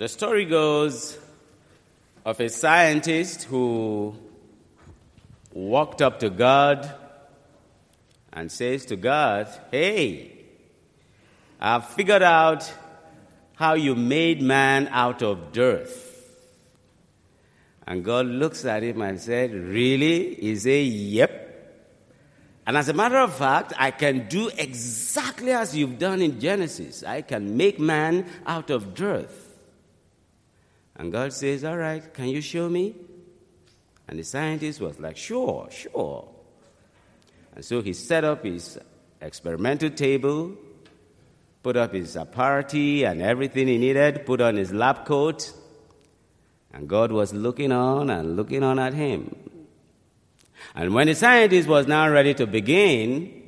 The story goes of a scientist who walked up to God and says to God, Hey, I've figured out how you made man out of dirt. And God looks at him and said, Really? He said, Yep. And as a matter of fact, I can do exactly as you've done in Genesis. I can make man out of dirt. And God says, All right, can you show me? And the scientist was like, Sure, sure. And so he set up his experimental table, put up his apparatus and everything he needed, put on his lab coat, and God was looking on and looking on at him. And when the scientist was now ready to begin,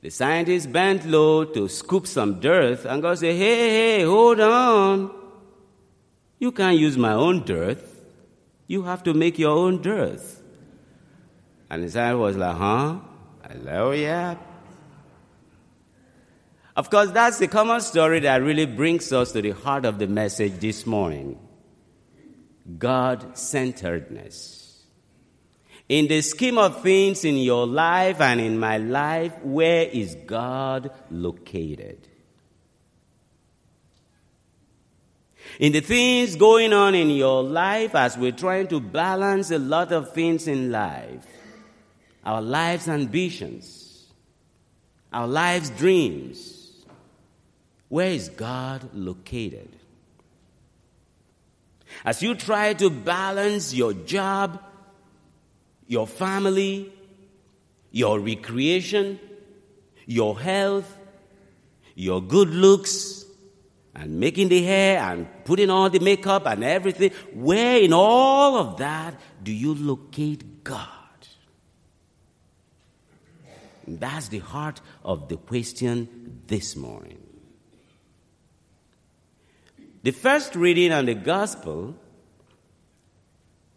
the scientist bent low to scoop some dirt, and God said, Hey, hey, hold on. You can't use my own dirt. You have to make your own dirt. And the scientist was like, Huh? Hello, yeah. Of course, that's the common story that really brings us to the heart of the message this morning God centeredness. In the scheme of things in your life and in my life, where is God located? In the things going on in your life as we're trying to balance a lot of things in life, our life's ambitions, our life's dreams, where is God located? As you try to balance your job, your family, your recreation, your health, your good looks, and making the hair and putting on the makeup and everything, where in all of that do you locate God? That's the heart of the question this morning. The first reading on the gospel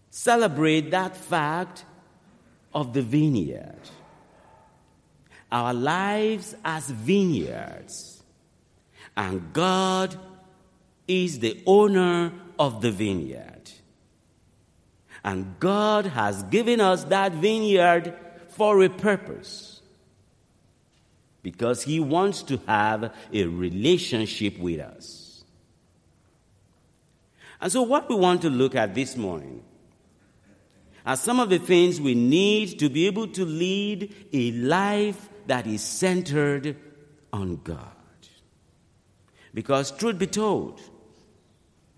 celebrate that fact of the vineyard. Our lives as vineyards. And God is the owner of the vineyard. And God has given us that vineyard for a purpose. Because He wants to have a relationship with us. And so, what we want to look at this morning are some of the things we need to be able to lead a life that is centered on God. Because, truth be told,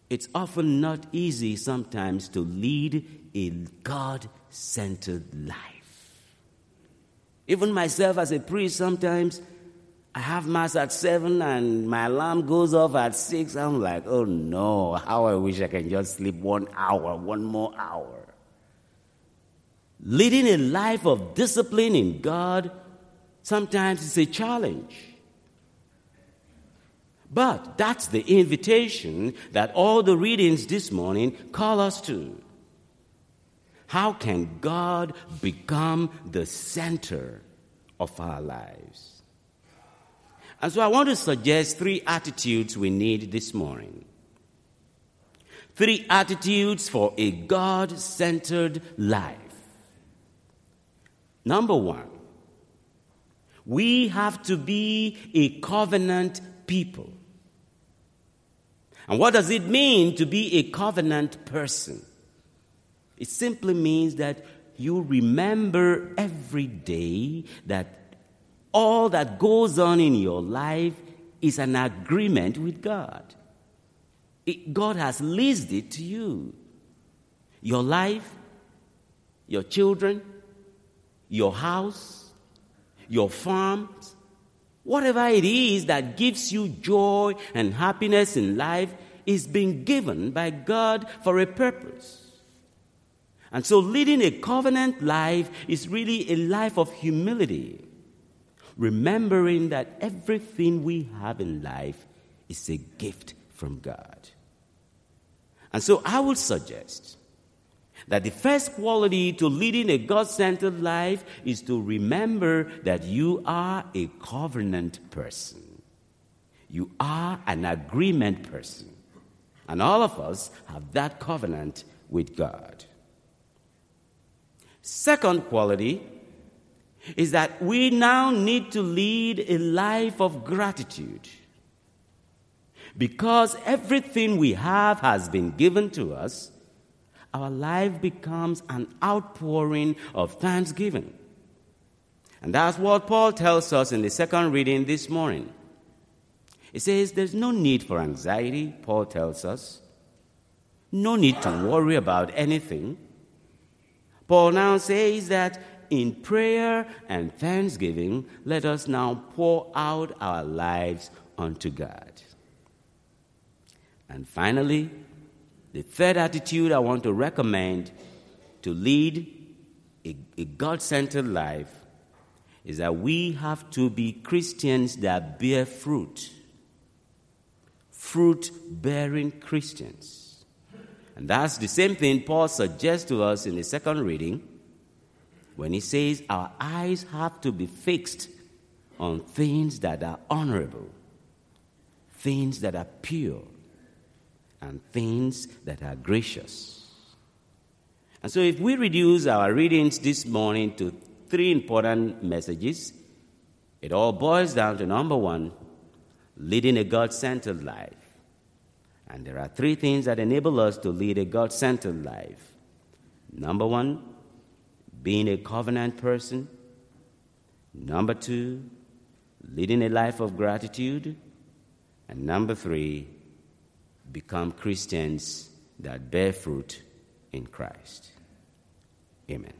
it's often not easy sometimes to lead a God centered life. Even myself as a priest, sometimes I have Mass at 7 and my alarm goes off at 6. I'm like, oh no, how I wish I can just sleep one hour, one more hour. Leading a life of discipline in God sometimes is a challenge. But that's the invitation that all the readings this morning call us to. How can God become the center of our lives? And so I want to suggest three attitudes we need this morning. Three attitudes for a God centered life. Number one, we have to be a covenant people. And what does it mean to be a covenant person? It simply means that you remember every day that all that goes on in your life is an agreement with God. It, God has leased it to you. Your life, your children, your house, your farms, whatever it is that gives you joy and happiness in life is being given by God for a purpose. And so leading a covenant life is really a life of humility, remembering that everything we have in life is a gift from God. And so I would suggest that the first quality to leading a God centered life is to remember that you are a covenant person. You are an agreement person. And all of us have that covenant with God. Second quality is that we now need to lead a life of gratitude. Because everything we have has been given to us, our life becomes an outpouring of thanksgiving. And that's what Paul tells us in the second reading this morning. He says there's no need for anxiety, Paul tells us. No need to worry about anything. Paul now says that in prayer and thanksgiving, let us now pour out our lives unto God. And finally, the third attitude I want to recommend to lead a, a God centered life is that we have to be Christians that bear fruit. Fruit bearing Christians. And that's the same thing Paul suggests to us in the second reading when he says our eyes have to be fixed on things that are honorable, things that are pure, and things that are gracious. And so, if we reduce our readings this morning to three important messages, it all boils down to number one, leading a God centered life. And there are three things that enable us to lead a God centered life. Number one, being a covenant person. Number two, leading a life of gratitude. And number three, become Christians that bear fruit in Christ. Amen.